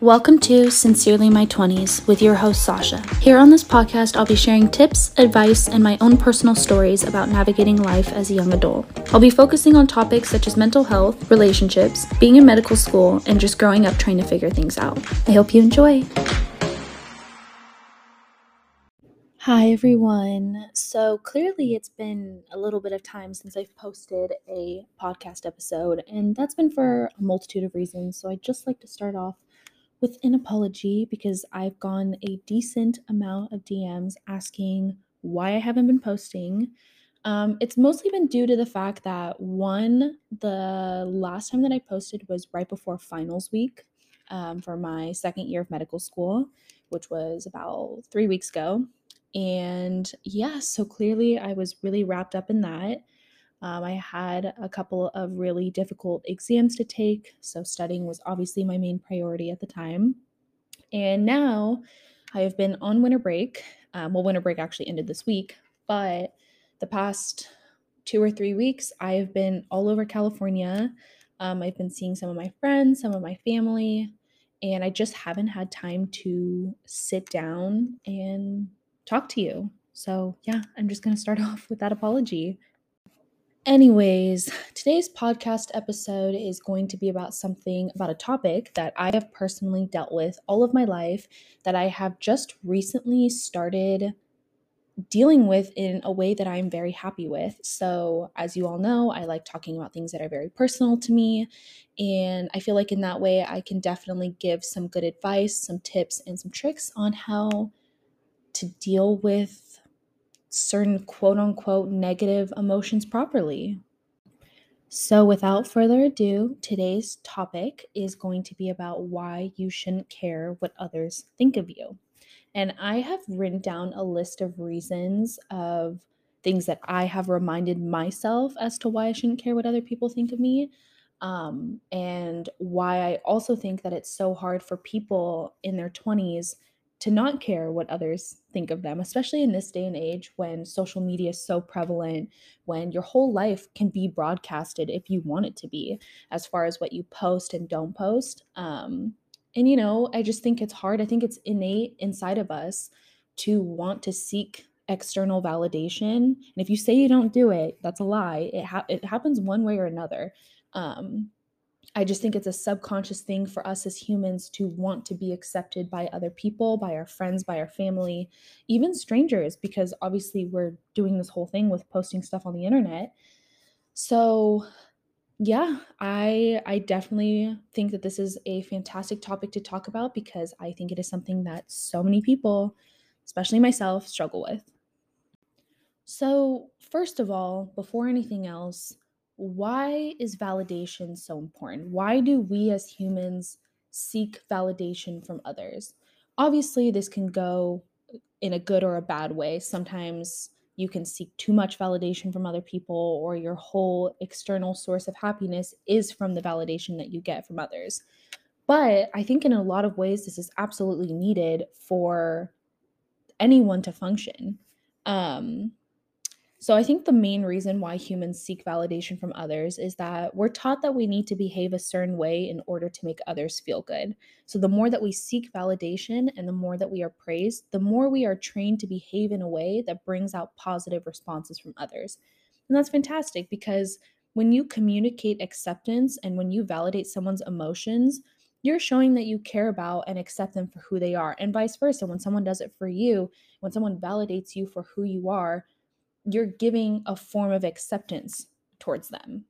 Welcome to Sincerely My 20s with your host Sasha. Here on this podcast, I'll be sharing tips, advice, and my own personal stories about navigating life as a young adult. I'll be focusing on topics such as mental health, relationships, being in medical school, and just growing up trying to figure things out. I hope you enjoy. Hi everyone. So clearly it's been a little bit of time since I've posted a podcast episode, and that's been for a multitude of reasons. So I'd just like to start off with an apology because I've gone a decent amount of DMs asking why I haven't been posting. Um, it's mostly been due to the fact that one, the last time that I posted was right before finals week um, for my second year of medical school, which was about three weeks ago. And yeah, so clearly I was really wrapped up in that. Um, I had a couple of really difficult exams to take, so studying was obviously my main priority at the time. And now I have been on winter break. Um, well, winter break actually ended this week, but the past two or three weeks, I have been all over California. Um, I've been seeing some of my friends, some of my family, and I just haven't had time to sit down and talk to you. So, yeah, I'm just going to start off with that apology. Anyways, today's podcast episode is going to be about something, about a topic that I have personally dealt with all of my life, that I have just recently started dealing with in a way that I'm very happy with. So, as you all know, I like talking about things that are very personal to me. And I feel like in that way, I can definitely give some good advice, some tips, and some tricks on how to deal with certain quote unquote negative emotions properly. So, without further ado, today's topic is going to be about why you shouldn't care what others think of you. And I have written down a list of reasons of things that I have reminded myself as to why I shouldn't care what other people think of me. Um, and why I also think that it's so hard for people in their 20s to not care what others think of them, especially in this day and age when social media is so prevalent, when your whole life can be broadcasted if you want it to be, as far as what you post and don't post. Um, and, you know, I just think it's hard. I think it's innate inside of us to want to seek external validation. And if you say you don't do it, that's a lie. It, ha- it happens one way or another. Um, I just think it's a subconscious thing for us as humans to want to be accepted by other people, by our friends, by our family, even strangers, because obviously we're doing this whole thing with posting stuff on the internet. So, yeah, I I definitely think that this is a fantastic topic to talk about because I think it is something that so many people, especially myself, struggle with. So, first of all, before anything else, why is validation so important? Why do we as humans seek validation from others? Obviously, this can go in a good or a bad way. Sometimes you can seek too much validation from other people, or your whole external source of happiness is from the validation that you get from others. But I think in a lot of ways, this is absolutely needed for anyone to function. Um, so I think the main reason why humans seek validation from others is that we're taught that we need to behave a certain way in order to make others feel good. So the more that we seek validation and the more that we are praised, the more we are trained to behave in a way that brings out positive responses from others. And that's fantastic because when you communicate acceptance and when you validate someone's emotions, you're showing that you care about and accept them for who they are. And vice versa, when someone does it for you, when someone validates you for who you are, you're giving a form of acceptance towards them.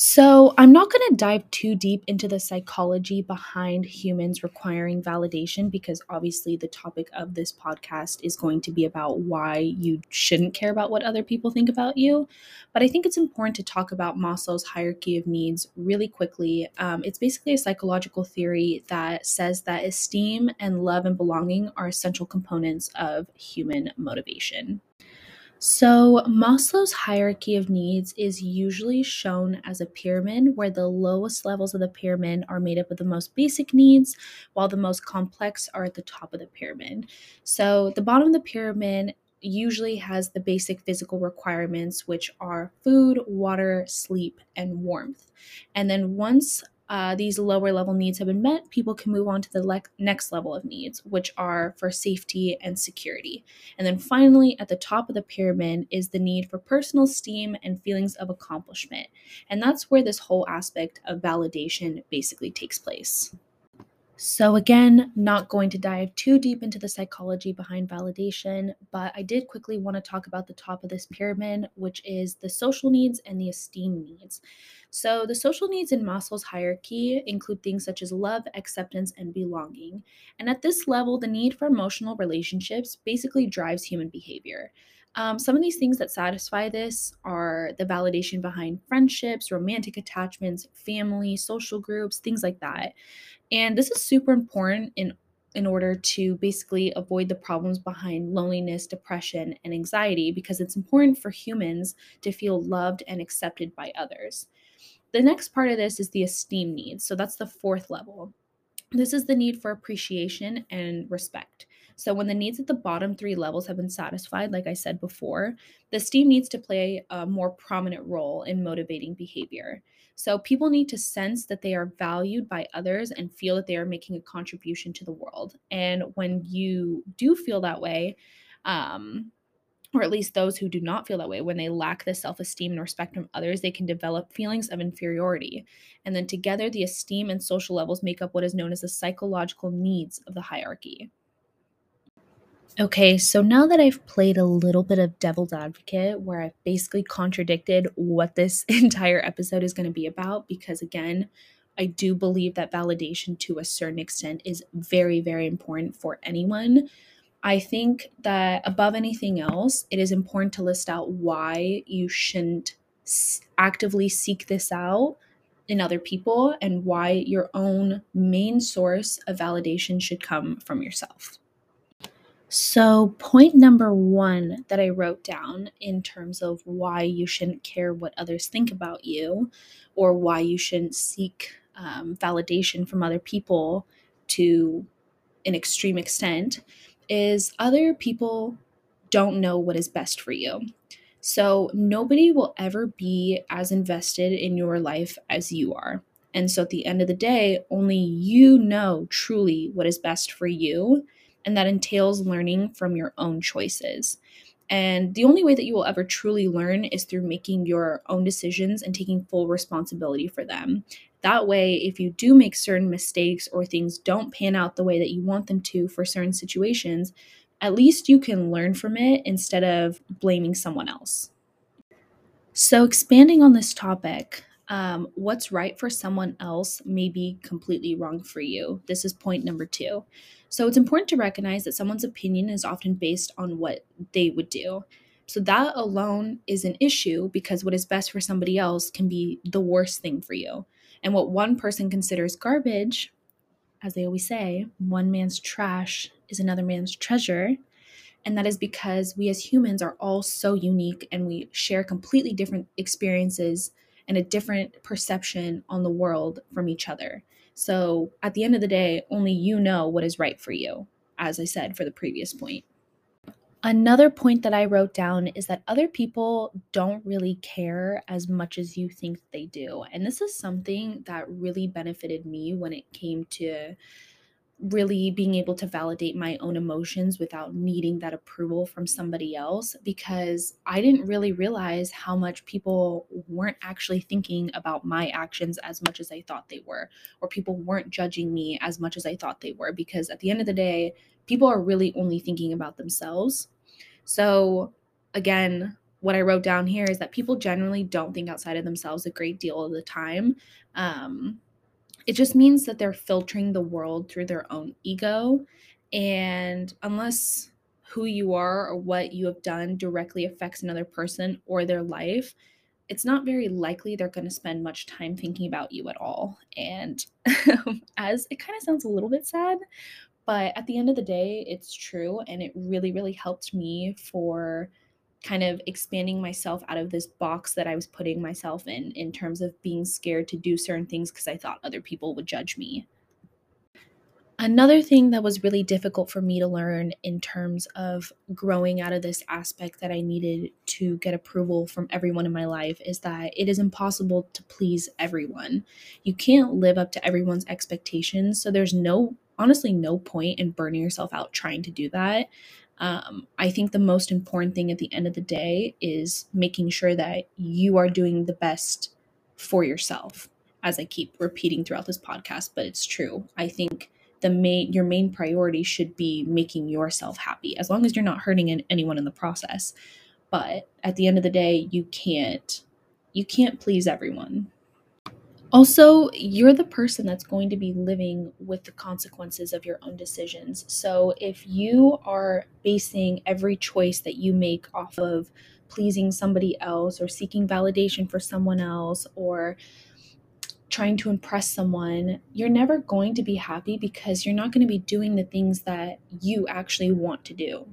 So, I'm not going to dive too deep into the psychology behind humans requiring validation because obviously the topic of this podcast is going to be about why you shouldn't care about what other people think about you. But I think it's important to talk about Maslow's hierarchy of needs really quickly. Um, it's basically a psychological theory that says that esteem and love and belonging are essential components of human motivation. So, Maslow's hierarchy of needs is usually shown as a pyramid where the lowest levels of the pyramid are made up of the most basic needs, while the most complex are at the top of the pyramid. So, the bottom of the pyramid usually has the basic physical requirements, which are food, water, sleep, and warmth. And then once uh, these lower level needs have been met, people can move on to the le- next level of needs, which are for safety and security. And then finally, at the top of the pyramid is the need for personal esteem and feelings of accomplishment. And that's where this whole aspect of validation basically takes place. So, again, not going to dive too deep into the psychology behind validation, but I did quickly want to talk about the top of this pyramid, which is the social needs and the esteem needs. So, the social needs in Maslow's hierarchy include things such as love, acceptance, and belonging. And at this level, the need for emotional relationships basically drives human behavior. Um, some of these things that satisfy this are the validation behind friendships, romantic attachments, family, social groups, things like that. And this is super important in in order to basically avoid the problems behind loneliness, depression, and anxiety because it's important for humans to feel loved and accepted by others. The next part of this is the esteem needs. So that's the fourth level. This is the need for appreciation and respect. So, when the needs at the bottom three levels have been satisfied, like I said before, the esteem needs to play a more prominent role in motivating behavior. So, people need to sense that they are valued by others and feel that they are making a contribution to the world. And when you do feel that way, um, or at least those who do not feel that way, when they lack the self esteem and respect from others, they can develop feelings of inferiority. And then together, the esteem and social levels make up what is known as the psychological needs of the hierarchy. Okay, so now that I've played a little bit of devil's advocate, where I've basically contradicted what this entire episode is going to be about, because again, I do believe that validation to a certain extent is very, very important for anyone. I think that above anything else, it is important to list out why you shouldn't actively seek this out in other people and why your own main source of validation should come from yourself. So, point number one that I wrote down in terms of why you shouldn't care what others think about you or why you shouldn't seek um, validation from other people to an extreme extent is other people don't know what is best for you. So, nobody will ever be as invested in your life as you are. And so, at the end of the day, only you know truly what is best for you and that entails learning from your own choices. And the only way that you will ever truly learn is through making your own decisions and taking full responsibility for them. That way, if you do make certain mistakes or things don't pan out the way that you want them to for certain situations, at least you can learn from it instead of blaming someone else. So, expanding on this topic, um, what's right for someone else may be completely wrong for you. This is point number two. So it's important to recognize that someone's opinion is often based on what they would do. So that alone is an issue because what is best for somebody else can be the worst thing for you. And what one person considers garbage, as they always say, one man's trash is another man's treasure. And that is because we as humans are all so unique and we share completely different experiences and a different perception on the world from each other. So at the end of the day, only you know what is right for you, as I said for the previous point. Another point that I wrote down is that other people don't really care as much as you think they do. And this is something that really benefited me when it came to really being able to validate my own emotions without needing that approval from somebody else because I didn't really realize how much people weren't actually thinking about my actions as much as I thought they were, or people weren't judging me as much as I thought they were. Because at the end of the day, people are really only thinking about themselves. So, again, what I wrote down here is that people generally don't think outside of themselves a great deal of the time. Um, it just means that they're filtering the world through their own ego. And unless who you are or what you have done directly affects another person or their life, it's not very likely they're going to spend much time thinking about you at all. And as it kind of sounds a little bit sad, but at the end of the day, it's true. And it really, really helped me for kind of expanding myself out of this box that I was putting myself in, in terms of being scared to do certain things because I thought other people would judge me. Another thing that was really difficult for me to learn in terms of growing out of this aspect that I needed to get approval from everyone in my life is that it is impossible to please everyone. You can't live up to everyone's expectations. So there's no, honestly, no point in burning yourself out trying to do that. Um, I think the most important thing at the end of the day is making sure that you are doing the best for yourself, as I keep repeating throughout this podcast, but it's true. I think the main your main priority should be making yourself happy as long as you're not hurting anyone in the process but at the end of the day you can't you can't please everyone also you're the person that's going to be living with the consequences of your own decisions so if you are basing every choice that you make off of pleasing somebody else or seeking validation for someone else or trying to impress someone, you're never going to be happy because you're not going to be doing the things that you actually want to do.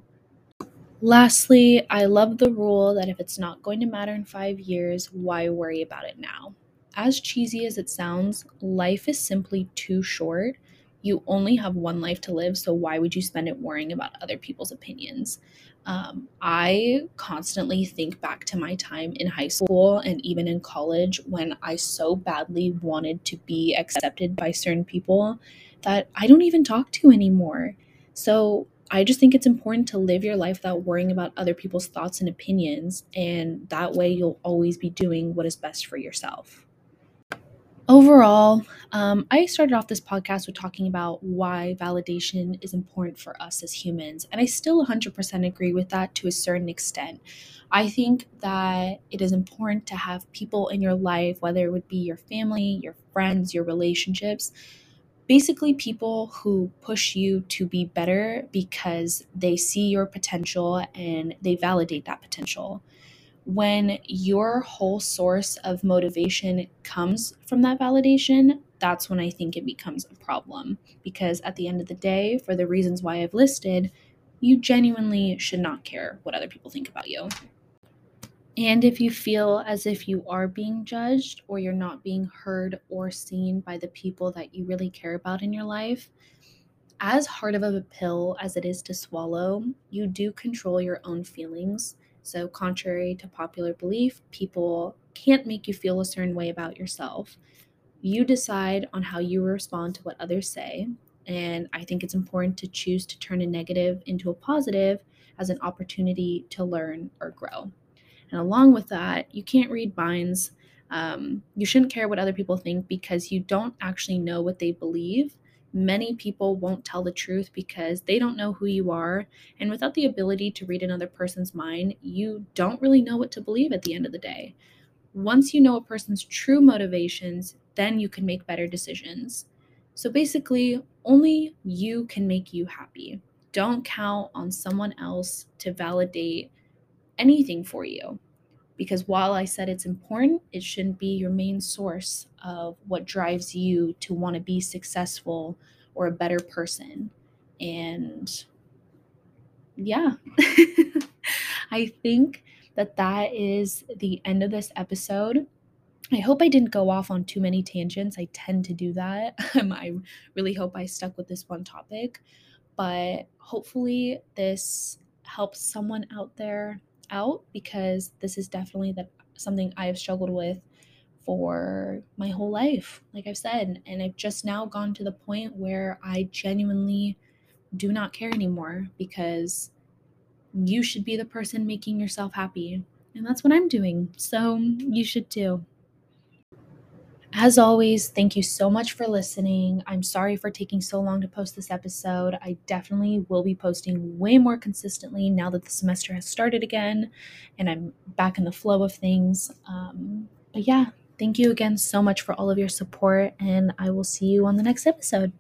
Lastly, I love the rule that if it's not going to matter in five years, why worry about it now? As cheesy as it sounds, life is simply too short. You only have one life to live, so why would you spend it worrying about other people's opinions? Um, I constantly think back to my time in high school and even in college when I so badly wanted to be accepted by certain people that I don't even talk to anymore. So I just think it's important to live your life without worrying about other people's thoughts and opinions. And that way you'll always be doing what is best for yourself. Overall, um, I started off this podcast with talking about why validation is important for us as humans. And I still 100% agree with that to a certain extent. I think that it is important to have people in your life, whether it would be your family, your friends, your relationships, basically people who push you to be better because they see your potential and they validate that potential when your whole source of motivation comes from that validation, that's when I think it becomes a problem. Because at the end of the day, for the reasons why I've listed, you genuinely should not care what other people think about you. And if you feel as if you are being judged or you're not being heard or seen by the people that you really care about in your life, as hard of a pill as it is to swallow, you do control your own feelings so, contrary to popular belief, people can't make you feel a certain way about yourself. You decide on how you respond to what others say. And I think it's important to choose to turn a negative into a positive as an opportunity to learn or grow. And along with that, you can't read minds. Um, you shouldn't care what other people think because you don't actually know what they believe many people won't tell the truth because they don't know who you are. And without the ability to read another person's mind, you don't really know what to believe at the end of the day. Once you know a person's true motivations, then you can make better decisions. So basically, only you can make you happy. Don't count on someone else to validate anything for you because while I said it's important, it shouldn't be your main source of what drives you to want to be successful or a better person. And yeah, I think that that is the end of this episode. I hope I didn't go off on too many tangents. I tend to do that. I really hope I stuck with this one topic, but hopefully, this helps someone out there out because this is definitely that something I have struggled with for my whole life, like I've said. And I've just now gone to the point where I genuinely do not care anymore because you should be the person making yourself happy. And that's what I'm doing. So you should too. As always, thank you so much for listening. I'm sorry for taking so long to post this episode. I definitely will be posting way more consistently now that the semester has started again and I'm back in the flow of things. Um, but yeah, thank you again so much for all of your support, and I will see you on the next episode.